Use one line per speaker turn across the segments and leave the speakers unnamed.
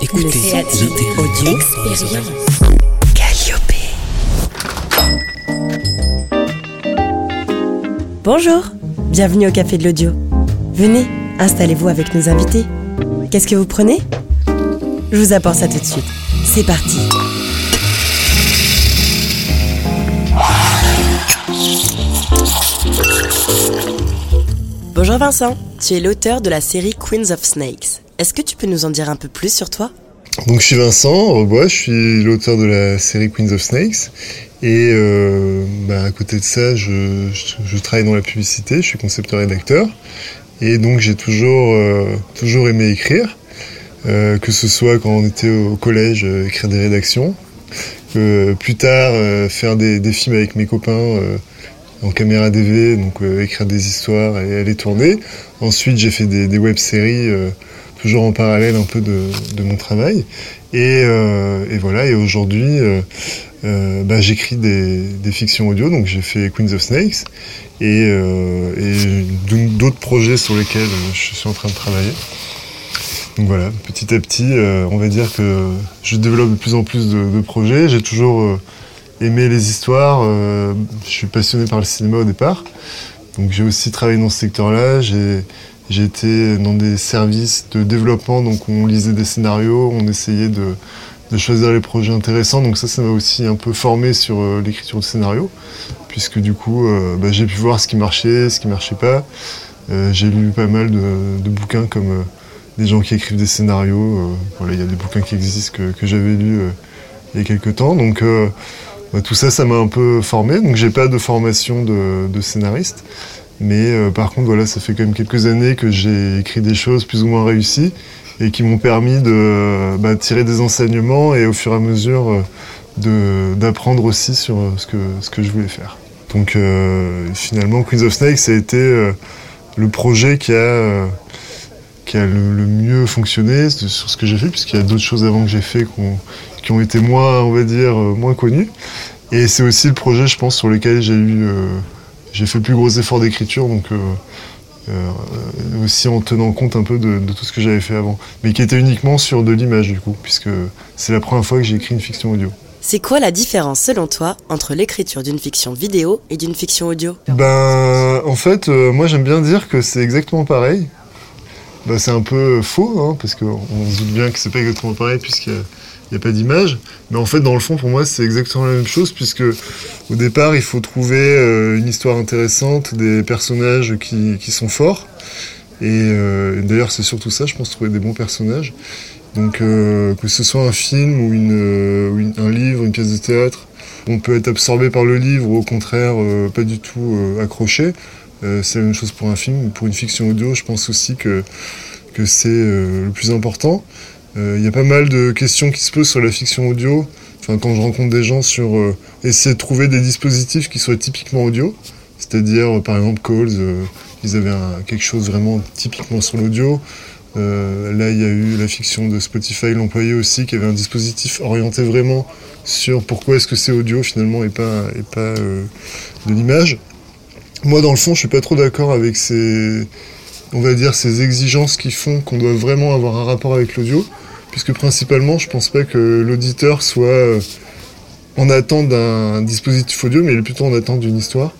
Écoutez, audio expérience.
Bonjour, bienvenue au Café de l'Audio. Venez, installez-vous avec nos invités. Qu'est-ce que vous prenez? Je vous apporte ça tout de suite. C'est parti. Bonjour Vincent, tu es l'auteur de la série Queens of Snakes. Est-ce que tu peux nous en dire un peu plus sur toi?
Donc je suis Vincent Rebois, je suis l'auteur de la série Queens of Snakes. Et euh, bah, à côté de ça je, travaille dans la publicité, je suis concepteur rédacteur. Et donc j'ai toujours, euh, aimé écrire, euh, que ce soit quand on était au collège écrire des rédactions, plus tard faire des, films avec mes copains en caméra DV, donc écrire des histoires et aller tourner. Ensuite, j'ai fait des, des web-séries, toujours en parallèle un peu de, mon travail. Et, euh, et, voilà, et aujourd'hui, bah, j'écris des, fictions audio, donc j'ai fait Queens of Snakes, et, d'autres projets sur lesquels je suis en train de travailler. Donc voilà, petit à petit, on va dire que je développe de plus en plus de, de projets. J'ai toujours aimer les histoires. Euh, je suis passionné par le cinéma au départ. Donc j'ai aussi travaillé dans ce secteur-là. J'ai j'ai été dans des services de développement, donc on lisait des scénarios, on essayait de, de choisir les projets intéressants. Donc ça, ça m'a aussi un peu formé sur euh, l'écriture de scénario, puisque du coup, euh, bah, j'ai pu voir ce qui marchait, ce qui marchait pas. Euh, j'ai lu pas mal de, de bouquins comme des gens qui écrivent des scénarios. il y a des bouquins qui existent que, que j'avais lus il y a quelques temps. Donc tout ça, ça m'a un peu formé. Donc j'ai pas de formation de, de scénariste. Mais euh, par contre, voilà, ça fait quand même quelques années que j'ai écrit des choses plus ou moins réussies et qui m'ont permis de bah, tirer des enseignements et au fur et à mesure euh, d'apprendre aussi sur euh, ce que, je voulais faire. Donc finalement, Queens of Snakes, a été le projet qui a, le, mieux fonctionné sur ce que j'ai fait, puisqu'il y a d'autres choses avant que j'ai fait qui ont été moins, on va dire, moins connus. Et c'est aussi le projet, je pense, sur lequel j'ai eu, j'ai fait le plus gros effort d'écriture, donc euh, euh, aussi en tenant compte un peu de, de tout ce que j'avais fait avant, mais qui était uniquement sur de l'image du coup, puisque c'est la première fois que j'ai écrit une fiction audio.
C'est quoi la différence selon toi entre l'écriture d'une fiction vidéo et d'une fiction audio?
Ben, en fait, euh, moi j'aime bien dire que c'est exactement pareil. Ben, c'est un peu faux, hein, parce qu'on se doute bien que c'est pas exactement pareil, puisqu'il y a n'y a pas d'image. Mais en fait, dans le fond, pour moi, c'est exactement la même chose, puisque au départ, il faut trouver euh, une histoire intéressante, des personnages qui, qui sont forts. Et euh, d'ailleurs, c'est surtout ça, je pense, trouver des bons personnages. Donc, euh, que ce soit un film ou, ou une, un livre, une pièce de théâtre, on peut être absorbé par le livre ou au contraire, pas du tout accroché. c'est la même chose pour un film. Pour une fiction audio, je pense aussi que, que c'est le plus important. Il euh, y a pas mal de questions qui se posent sur la fiction audio. Enfin, quand je rencontre des gens sur euh, essayer de trouver des dispositifs qui soient typiquement audio, c'est-à-dire euh, par exemple Calls, ils avaient quelque chose vraiment typiquement sur l'audio. Là, il y a eu la fiction de Spotify, l'employé aussi, qui avait un dispositif orienté vraiment sur pourquoi est-ce que c'est audio finalement et pas, et pas de l'image. Moi, dans le fond, je suis pas trop d'accord avec ces, on va dire, ces exigences qui font qu'on doit vraiment avoir un rapport avec l'audio puisque principalement, je pense pas que l'auditeur soit euh, en attente d'un dispositif audio, mais il est plutôt en attente d'une histoire.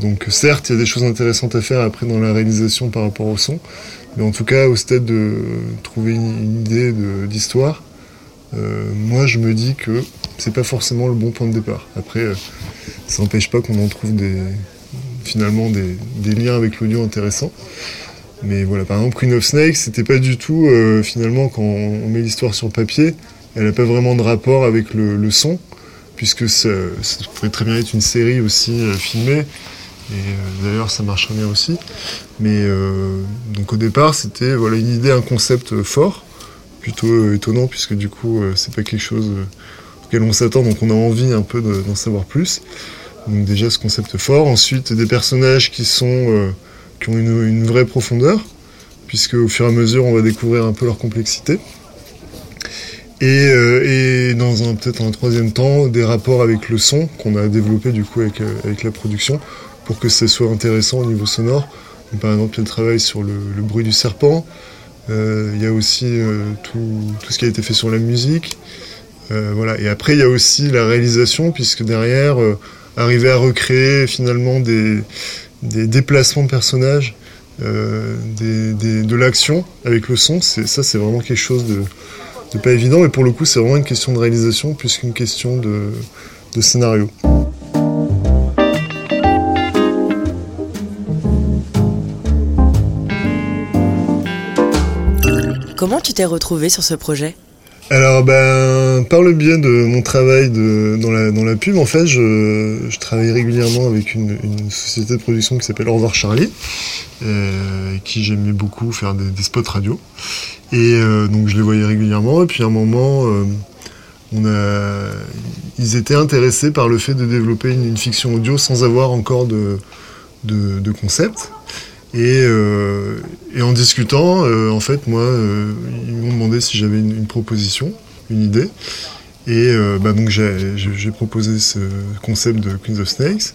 Donc certes, il y a des choses intéressantes à faire après dans la réalisation par rapport au son, mais en tout cas, au stade de trouver une, idée d'histoire, euh, moi je me dis que c'est pas forcément le bon point de départ. Après, euh, ça n'empêche pas qu'on en trouve finalement des, des liens avec l'audio intéressants. Mais voilà, par exemple, Queen of Snakes, c'était pas du tout, euh, finalement, quand on met l'histoire sur papier, elle n'a pas vraiment de rapport avec le, son, puisque ça, pourrait très bien être une série aussi euh, filmée, et euh, d'ailleurs ça marcherait bien aussi. Mais donc au départ, c'était voilà, une idée, un concept fort, plutôt étonnant, puisque du coup, c'est pas quelque chose auquel on s'attend, donc on a envie un peu d'en savoir plus. Donc déjà ce concept fort. Ensuite, des personnages qui sont qui ont une, vraie profondeur, puisque au fur et à mesure, on va découvrir un peu leur complexité. Et, euh, et dans un peut-être un troisième temps, des rapports avec le son qu'on a développé du coup avec, euh, avec la production, pour que ce soit intéressant au niveau sonore. Par exemple, il y a le travail sur le, bruit du serpent, Il y a aussi tout, tout, ce qui a été fait sur la musique. voilà. Et après, il y a aussi la réalisation, puisque derrière, arriver à recréer finalement des, des déplacements de personnages, de l'action avec le son, ça c'est vraiment quelque chose de, de, pas évident. Mais pour le coup, c'est vraiment une question de réalisation plus qu'une question de, de scénario.
Comment tu t'es retrouvé sur ce projet?
Alors, ben, par le biais de mon travail dans, la, pub, en fait, je, je travaille régulièrement avec une, société de production qui s'appelle Au revoir Charlie, euh, qui j'aimais beaucoup faire des, spots radio. Et euh, donc, je les voyais régulièrement. Et puis, à un moment, euh, ils étaient intéressés par le fait de développer une, fiction audio sans avoir encore de concept. Et, euh, et, en discutant, euh, en fait, moi, euh, ils m'ont demandé si j'avais une, proposition, une idée. Et bah donc j'ai proposé ce concept de Queens of Snakes.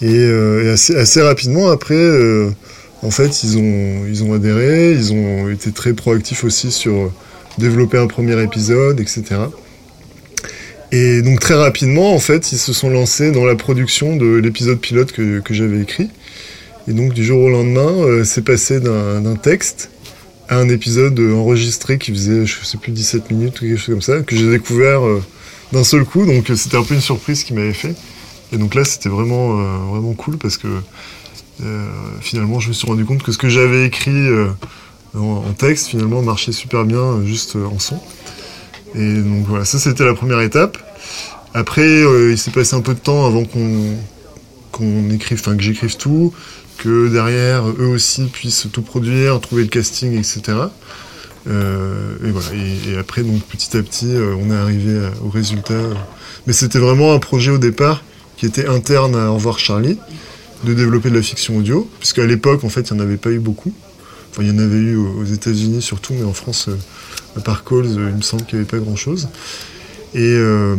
Et, assez, rapidement après, en fait, ils ont, ils ont adhéré, ils ont été très proactifs aussi sur développer un premier épisode, etc. Et donc très rapidement, en fait, ils se sont lancés dans la production de l'épisode pilote que j'avais écrit. Et donc du jour au lendemain, euh, c'est passé d'un texte à un épisode enregistré qui faisait, je sais plus, 17 minutes ou quelque chose comme ça, que j'ai découvert euh, d'un seul coup. Donc c'était un peu une surprise qui m'avait fait. Et donc là, c'était vraiment, euh, vraiment cool parce que euh, finalement, je me suis rendu compte que ce que j'avais écrit en, en, texte, finalement, marchait super bien juste en son. Et donc voilà, ça c'était la première étape. Après, il s'est passé un peu de temps avant qu'on qu'on écrive, enfin que j'écrive tout, que derrière eux aussi puissent tout produire, trouver le casting, etc. Euh, et voilà. Et, après, donc petit à petit, euh, on est arrivé à, au résultat. Mais c'était vraiment un projet au départ qui était interne à Au revoir Charlie, de développer de la fiction audio, puisqu'à l'époque, en fait, il n'y en avait pas eu beaucoup. Enfin, il y en avait eu aux États-Unis surtout, mais en France, euh, à part Calls, il me semble qu'il n'y avait pas grand-chose. Et euh,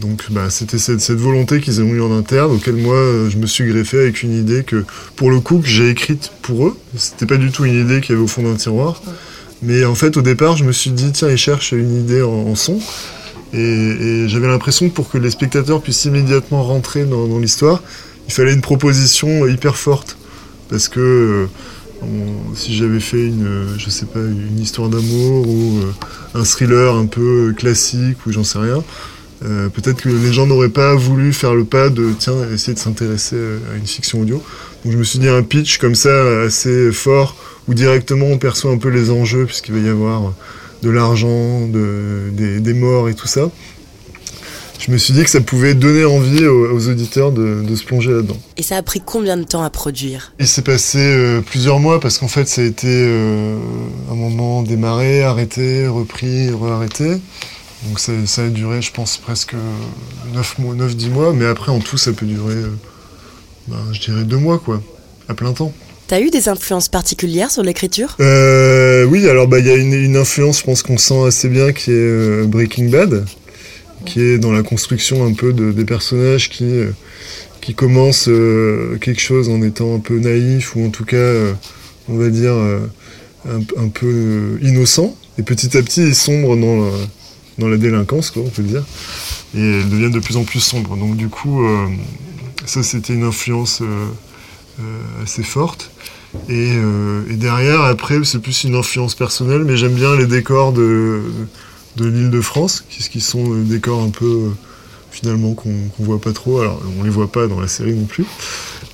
donc bah, c'était cette, volonté qu'ils ont eu en interne, auquel moi je me suis greffé avec une idée que, pour le coup, que j'ai écrite pour eux. C'était pas du tout une idée qui avait au fond d'un tiroir. Mais en fait, au départ, je me suis dit, tiens, ils cherchent une idée en, son. Et, j'avais l'impression que pour que les spectateurs puissent immédiatement rentrer dans, dans l'histoire, il fallait une proposition hyper forte. Parce que si j'avais fait une, je sais pas, une histoire d'amour ou euh, un thriller un peu classique ou j'en sais rien, euh, peut-être que les gens n'auraient pas voulu faire le pas de tiens essayer de s'intéresser à une fiction audio. Donc je me suis dit un pitch comme ça assez fort où directement on perçoit un peu les enjeux puisqu'il va y avoir de l'argent, de, des, des, morts et tout ça. Je me suis dit que ça pouvait donner envie aux, aux auditeurs de, de, se plonger là-dedans.
Et ça a pris combien de temps à produire?
Il s'est passé euh, plusieurs mois parce qu'en fait ça a été euh, un moment démarré, arrêté, repris, re-arrêté. Donc ça, ça, a duré, je pense, presque 9 mois, 9-10 mois, mais après en tout ça peut durer, euh, ben, je dirais, 2 mois quoi, à plein temps.
T'as eu des influences particulières sur l'écriture?
Euh, Oui, alors il bah, y a une, une, influence, je pense qu'on sent assez bien, qui est euh, Breaking Bad, qui est dans la construction un peu de, des personnages qui, euh, qui commencent euh, quelque chose en étant un peu naïf, ou en tout cas, euh, on va dire, un, peu innocent, et petit à petit ils sombrent dans... Le, dans la délinquance, quoi, on peut dire. Et elles deviennent de plus en plus sombres. Donc du coup, ça c'était une influence assez forte. Et, derrière, après, c'est plus une influence personnelle, mais j'aime bien les décors de l'île de France, qui, sont des décors un peu, finalement, qu'on qu voit pas trop. Alors, on les voit pas dans la série non plus.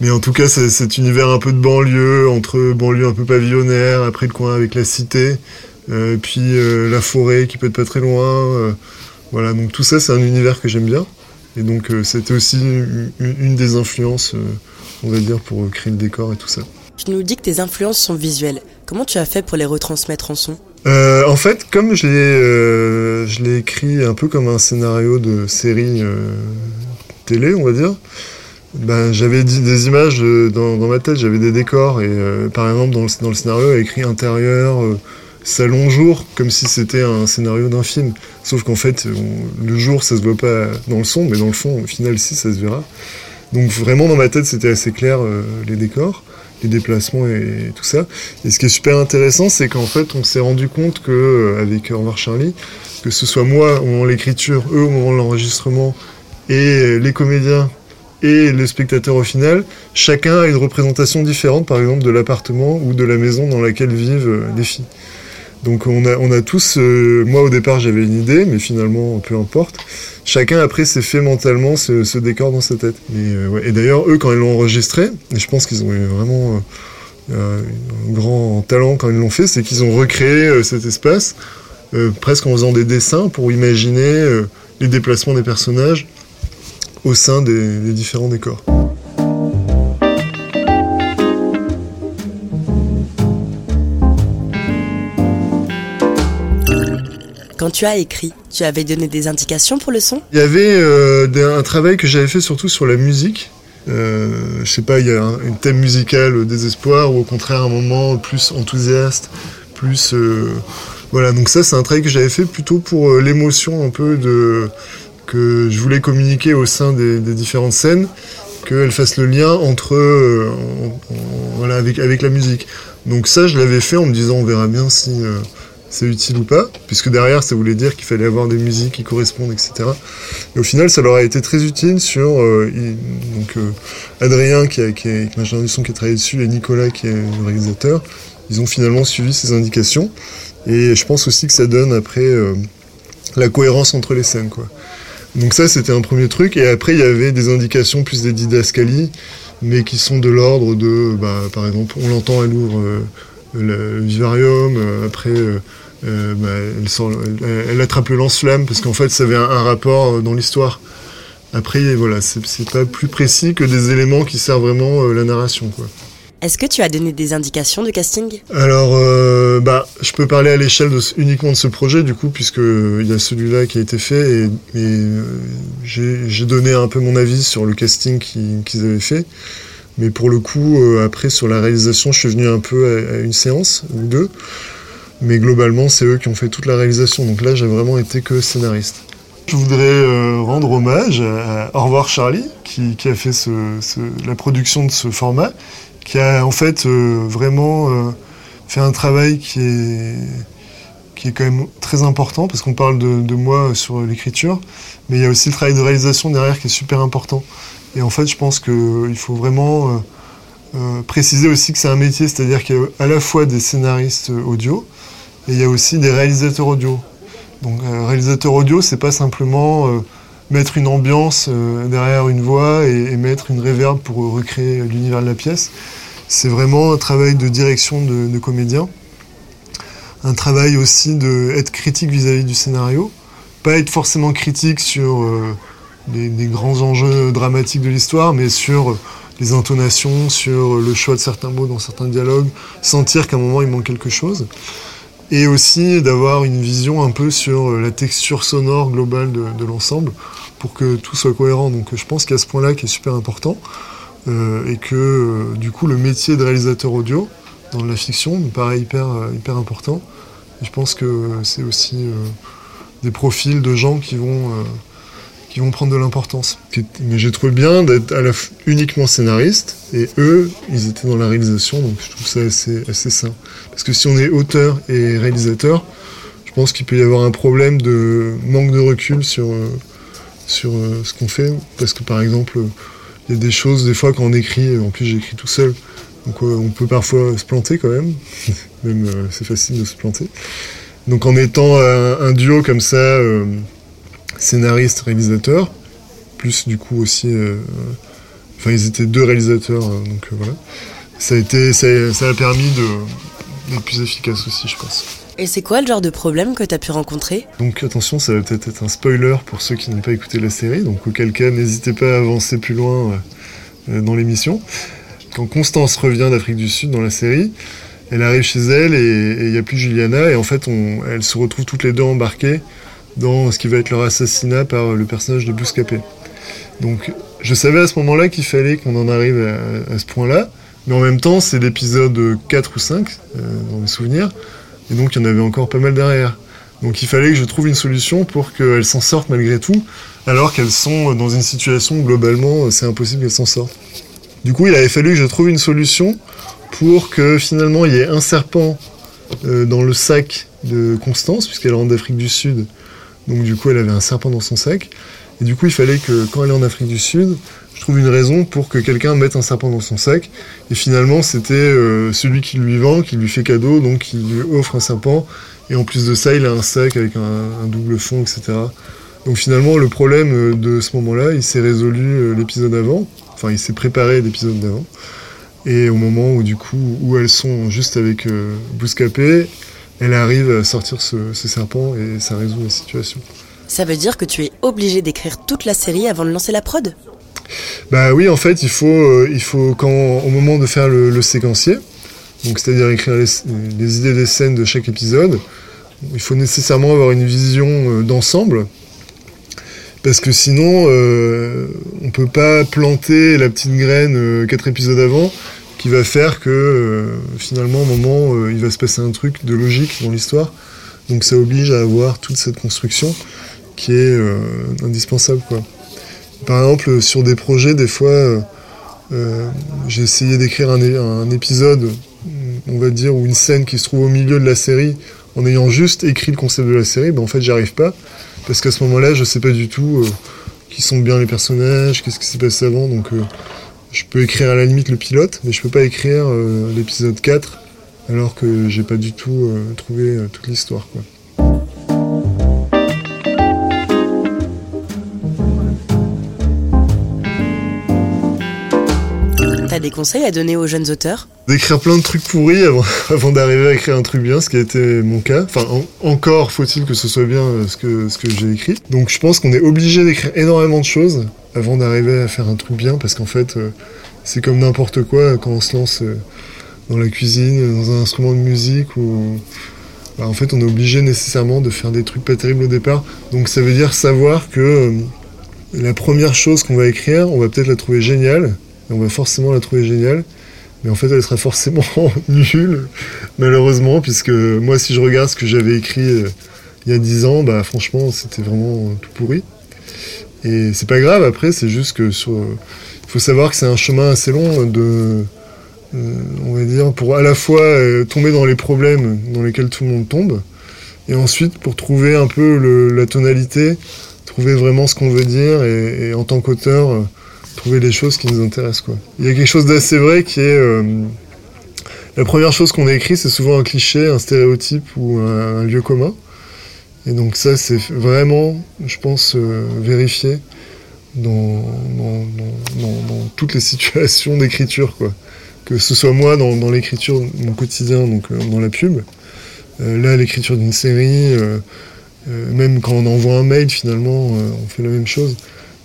Mais en tout cas, cet univers un peu de banlieue, entre banlieue un peu pavillonnaire, après le coin avec la cité, euh, puis euh, la forêt qui peut être pas très loin. Euh, voilà, donc tout ça, c'est un univers que j'aime bien. Et donc, c'était aussi une, une, des influences, on va dire, pour créer le décor et tout ça.
Tu nous dis que tes influences sont visuelles. Comment tu as fait pour les retransmettre en son?
Euh, En fait, comme je l'ai euh, je l'ai écrit un peu comme un scénario de série euh, télé, on va dire, ben, j'avais des images dans, ma tête, j'avais des décors. Et par exemple, dans le, dans le scénario, il écrit intérieur salon jour, comme si c'était un scénario d'un film. Sauf qu'en fait, le jour, ça se voit pas dans le son, mais dans le fond, au final, si, ça se verra. Donc vraiment, dans ma tête, c'était assez clair, les décors. Les déplacements et, tout ça. Et ce qui est super intéressant, c'est qu'en fait, on s'est rendu compte que euh, avec revoir Charlie, que ce soit moi au moment de l'écriture, eux au moment de l'enregistrement, et les comédiens et les spectateurs au final, chacun a une représentation différente, par exemple, de l'appartement ou de la maison dans laquelle vivent euh, les filles. Donc on a, on a tous, euh, moi au départ j'avais une idée, mais finalement peu importe. Chacun après s'est fait mentalement ce, décor dans sa tête. Et, euh, et d'ailleurs eux quand ils l'ont enregistré, et je pense qu'ils ont eu vraiment un grand talent quand ils l'ont fait, c'est qu'ils ont recréé cet espace presque en faisant des dessins pour imaginer les déplacements des personnages au sein des, différents décors.
Quand tu as écrit, tu avais donné des indications pour le son?
Il y avait euh, un travail que j'avais fait surtout sur la musique. Euh, je sais pas, il y a un, thème musical au désespoir ou au contraire un moment plus enthousiaste, plus euh, voilà. Donc ça, c'est un travail que j'avais fait plutôt pour euh, l'émotion un peu de que je voulais communiquer au sein des, différentes scènes, qu'elle fasse le lien entre voilà, avec, la musique. Donc ça, je l'avais fait en me disant on verra bien si c'est utile ou pas, puisque derrière, ça voulait dire qu'il fallait avoir des musiques qui correspondent, etc. Et au final, ça leur a été très utile sur euh, donc Adrien qui, a, est machin du son qui a travaillé dessus et Nicolas qui est le réalisateur. Ils ont finalement suivi ces indications et je pense aussi que ça donne après la cohérence entre les scènes, quoi. Donc ça, c'était un premier truc. Et après, il y avait des indications plus des didascalies, mais qui sont de l'ordre de, bah, par exemple, on l'entend, ouvre euh, le vivarium, euh, après, euh, bah, elle, attrape le lance-flamme, parce qu'en fait, ça avait un, un rapport dans l'histoire. Après, voilà, c'est pas plus précis que des éléments qui servent vraiment la narration, quoi.
Est-ce que tu as donné des indications de casting?
Alors, euh, bah, je peux parler à l'échelle uniquement de ce projet, du coup, puisque il y a celui-là qui a été fait, et, euh, j'ai donné un peu mon avis sur le casting qu'ils avaient fait. Mais pour le coup, euh, après, sur la réalisation, je suis venu un peu à, une séance ou deux. Mais globalement, c'est eux qui ont fait toute la réalisation. Donc là, j'ai vraiment été que scénariste. Je voudrais rendre hommage à Au revoir Charlie, qui, a fait la production de ce format qui a en fait euh, vraiment euh, fait un travail qui est, qui est quand même très important, parce qu'on parle de, moi sur l'écriture, mais il y a aussi le travail de réalisation derrière qui est super important. Et en fait, je pense qu'il faut vraiment euh, préciser aussi que c'est un métier, c'est-à-dire qu'il y a à la fois des scénaristes audio, et il y a aussi des réalisateurs audio. Donc, réalisateur audio, c'est pas simplement mettre une ambiance euh, derrière une voix et, mettre une réverb pour recréer l'univers de la pièce. C'est vraiment un travail de direction de, comédien. Un travail aussi d'être critique vis-à-vis du scénario. Pas être forcément critique sur les, grands enjeux dramatiques de l'histoire, mais sur les intonations, sur le choix de certains mots dans certains dialogues, sentir qu'à un moment il manque quelque chose et aussi d'avoir une vision un peu sur la texture sonore globale de, l'ensemble pour que tout soit cohérent. Donc je pense a ce point-là qui est super important euh, et que euh, du coup le métier de réalisateur audio dans la fiction me paraît hyper, euh, hyper important. Et je pense que c'est aussi des profils de gens qui vont qui vont prendre de l'importance. Mais j'ai trouvé bien d'être à la uniquement scénariste, et eux, ils étaient dans la réalisation, donc je trouve ça assez, assez sain. Parce que si on est auteur et réalisateur, je pense qu'il peut y avoir un problème de manque de recul sur, euh, sur euh, ce qu'on fait, parce que par exemple, il y a des choses, des fois quand on écrit, en plus j'écris tout seul, donc euh, on peut parfois se planter quand même, même c'est facile de se planter. Donc en étant un duo comme ça, scénariste, réalisateur, plus du coup aussi. Euh, enfin, ils étaient deux réalisateurs, euh, donc euh, voilà. Ça a, été, ça, a permis d'être plus efficace aussi, je pense.
Et c'est quoi le genre de problème que tu as pu rencontrer?
Donc attention, ça va peut-être être un spoiler pour ceux qui n'ont pas écouté la série, donc auquel cas n'hésitez pas à avancer plus loin dans l'émission. Quand Constance revient d'Afrique du Sud dans la série, elle arrive chez elle et il n'y a plus Juliana et en fait on, elles se retrouvent toutes les deux embarquées dans ce qui va être leur assassinat par le personnage de Bouscapé. Donc je savais à ce moment-là qu'il fallait qu'on en arrive à, ce point-là, mais en même temps c'est l'épisode 4 ou 5 euh, dans mes souvenirs, et donc il y en avait encore pas mal derrière. Donc il fallait que je trouve une solution pour qu'elles s'en sortent malgré tout, alors qu'elles sont dans une situation où globalement c'est impossible qu'elles s'en sortent. Du coup, il avait fallu que je trouve une solution pour que finalement il y ait un serpent euh, dans le sac de Constance, puisqu'elle rentre d'Afrique du Sud. Donc du coup, elle avait un serpent dans son sac. Et du coup, il fallait que quand elle est en Afrique du Sud, je trouve une raison pour que quelqu'un mette un serpent dans son sac. Et finalement, c'était euh, celui qui lui vend, qui lui fait cadeau, donc qui lui offre un serpent. Et en plus de ça, il a un sac avec un, double fond, etc. Donc finalement, le problème euh, de ce moment-là, il s'est résolu euh, l'épisode avant. Enfin, il s'est préparé l'épisode d'avant. Et au moment où du coup, où elles sont juste avec Bouscapé, elle arrive à sortir ce serpent et ça résout la situation.
Ça veut dire que tu es obligé d'écrire toute la série avant de lancer la prod?
Bah oui, en fait, il faut, euh, il faut quand, au moment de faire le, séquencier, donc c'est-à-dire écrire les, idées des scènes de chaque épisode, il faut nécessairement avoir une vision euh, d'ensemble, parce que sinon, euh, on peut pas planter la petite graine quatre épisodes avant, qui va faire que finalement, au moment, il va se passer un truc de logique dans l'histoire. Donc ça oblige à avoir toute cette construction qui est indispensable, quoi. Par exemple, sur des projets, des fois, euh, euh, j'ai essayé d'écrire un, épisode, on va dire, ou une scène qui se trouve au milieu de la série, en ayant juste écrit le concept de la série, ben en fait, j'y arrive pas. Parce qu'à ce moment-là, je sais pas du tout euh, qui sont bien les personnages, qu'est-ce qui s'est passé avant. Donc, je peux écrire à la limite le pilote, mais je peux pas écrire l'épisode 4 alors que j'ai pas du tout trouvé toute l'histoire.
des conseils à donner aux jeunes auteurs?
D'écrire plein de trucs pourris avant, d'arriver à écrire un truc bien, ce qui a été mon cas. Enfin, encore faut-il que ce soit bien euh, ce que, ce que j'ai écrit. Donc je pense qu'on est obligé d'écrire énormément de choses avant d'arriver à faire un truc bien, parce qu'en fait, euh, c'est comme n'importe quoi quand on se lance euh, dans la cuisine, dans un instrument de musique ou... Bah, en fait, on est obligé nécessairement de faire des trucs pas terribles au départ. Donc ça veut dire savoir que la première chose qu'on va écrire, on va peut-être la trouver géniale, on va forcément la trouver géniale. Mais en fait, elle sera forcément nulle, malheureusement, puisque moi, si je regarde ce que j'avais écrit euh, il y a 10 ans, bah franchement, c'était vraiment tout pourri. Et c'est pas grave, après, c'est juste que sur. Il faut savoir que c'est un chemin assez long de. Euh, on va dire, pour à la fois euh, tomber dans les problèmes dans lesquels tout le monde tombe, et ensuite pour trouver un peu la tonalité, trouver vraiment ce qu'on veut dire, et en tant qu'auteur, trouver les choses qui nous intéressent. Il y a quelque chose d'assez vrai qui est... Euh, la première chose qu'on écrit, c'est souvent un cliché, un stéréotype ou un, lieu commun. Et donc ça, c'est vraiment, je pense, euh, vérifié dans, toutes les situations d'écriture. quoi. Que ce soit moi dans, l'écriture, mon quotidien, donc euh, dans la pub, là, l'écriture d'une série, même quand on envoie un mail, finalement, on fait la même chose.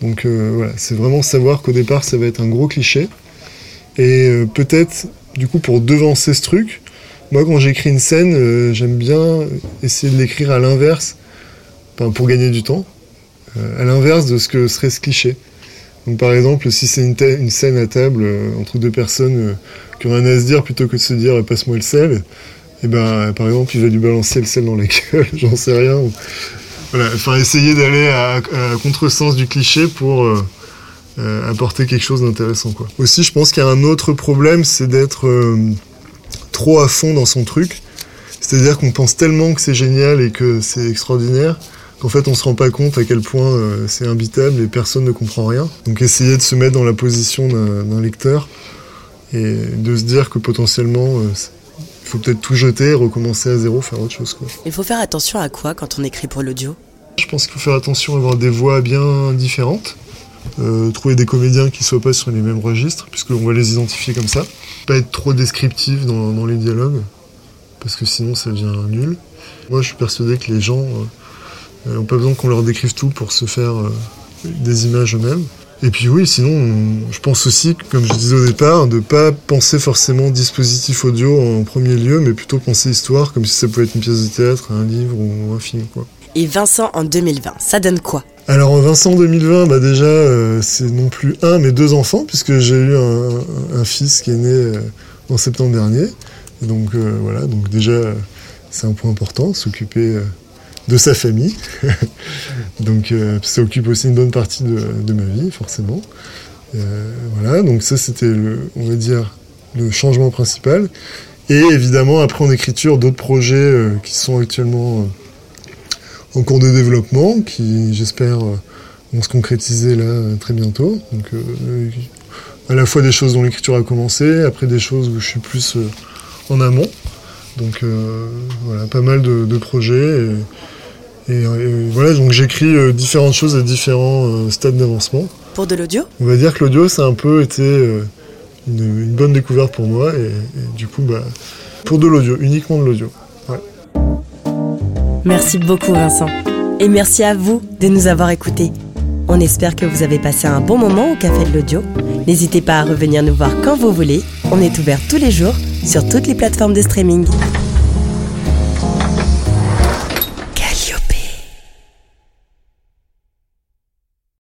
Donc euh, voilà, c'est vraiment savoir qu'au départ, ça va être un gros cliché. Et euh, peut-être, du coup, pour devancer ce truc, moi, quand j'écris une scène, euh, j'aime bien essayer de l'écrire à l'inverse, pour gagner du temps, à l'inverse de ce que serait ce cliché. Donc par exemple, si c'est une, scène à table entre deux personnes qui ont rien à se dire, plutôt que de se dire passe-moi le sel, et eh ben par exemple, il va lui balancer le sel dans la gueule, j'en sais rien. Voilà, enfin, essayer d'aller à, contresens du cliché pour euh, euh, apporter quelque chose d'intéressant. Aussi, je pense qu'il y a un autre problème, c'est d'être euh, trop à fond dans son truc. C'est-à-dire qu'on pense tellement que c'est génial et que c'est extraordinaire qu'en fait on se rend pas compte à quel point c'est imbitable et personne ne comprend rien. Donc essayer de se mettre dans la position d'un lecteur et de se dire que potentiellement il faut peut-être tout jeter, recommencer à zéro, faire autre chose. Quoi.
Il faut faire attention à quoi quand on écrit pour l'audio?
Je pense qu'il faut faire attention à avoir des voix bien différentes. Euh, trouver des comédiens qui soient pas sur les mêmes registres, puisqu'on va les identifier comme ça. Pas être trop descriptif dans, les dialogues, parce que sinon ça devient nul. Moi je suis persuadé que les gens n'ont euh, pas besoin qu'on leur décrive tout pour se faire euh, des images eux-mêmes. Et puis oui, sinon, je pense aussi, comme je disais au départ, de pas penser forcément dispositif audio en premier lieu, mais plutôt penser histoire, comme si ça pouvait être une pièce de théâtre, un livre ou un film, quoi.
Et Vincent en 2020, ça donne quoi?
Alors en Vincent 2020, bah déjà, euh, c'est non plus un, mais deux enfants, puisque j'ai eu un, fils qui est né euh, en septembre dernier. donc euh, voilà, donc déjà, c'est un point important, s'occuper de sa famille. Donc ça occupe aussi une bonne partie de, ma vie, forcément. voilà, donc ça c'était, on va dire, le changement principal. Et évidemment, après en écriture, d'autres projets qui sont actuellement en cours de développement, qui j'espère vont se concrétiser là très bientôt. Donc, à la fois des choses dont l'écriture a commencé, après des choses où je suis plus en amont. Donc voilà, pas mal de, projets. Et, voilà, donc j'écris différentes choses à différents stades d'avancement.
Pour de l'audio?
On va dire que l'audio, ça a un peu été une, bonne découverte pour moi. Et, du coup, bah, pour de l'audio, uniquement de l'audio.
Merci beaucoup Vincent. Et merci à vous de nous avoir écoutés. On espère que vous avez passé un bon moment au Café de l'Audio. N'hésitez pas à revenir nous voir quand vous voulez. On est ouvert tous les jours sur toutes les plateformes de streaming.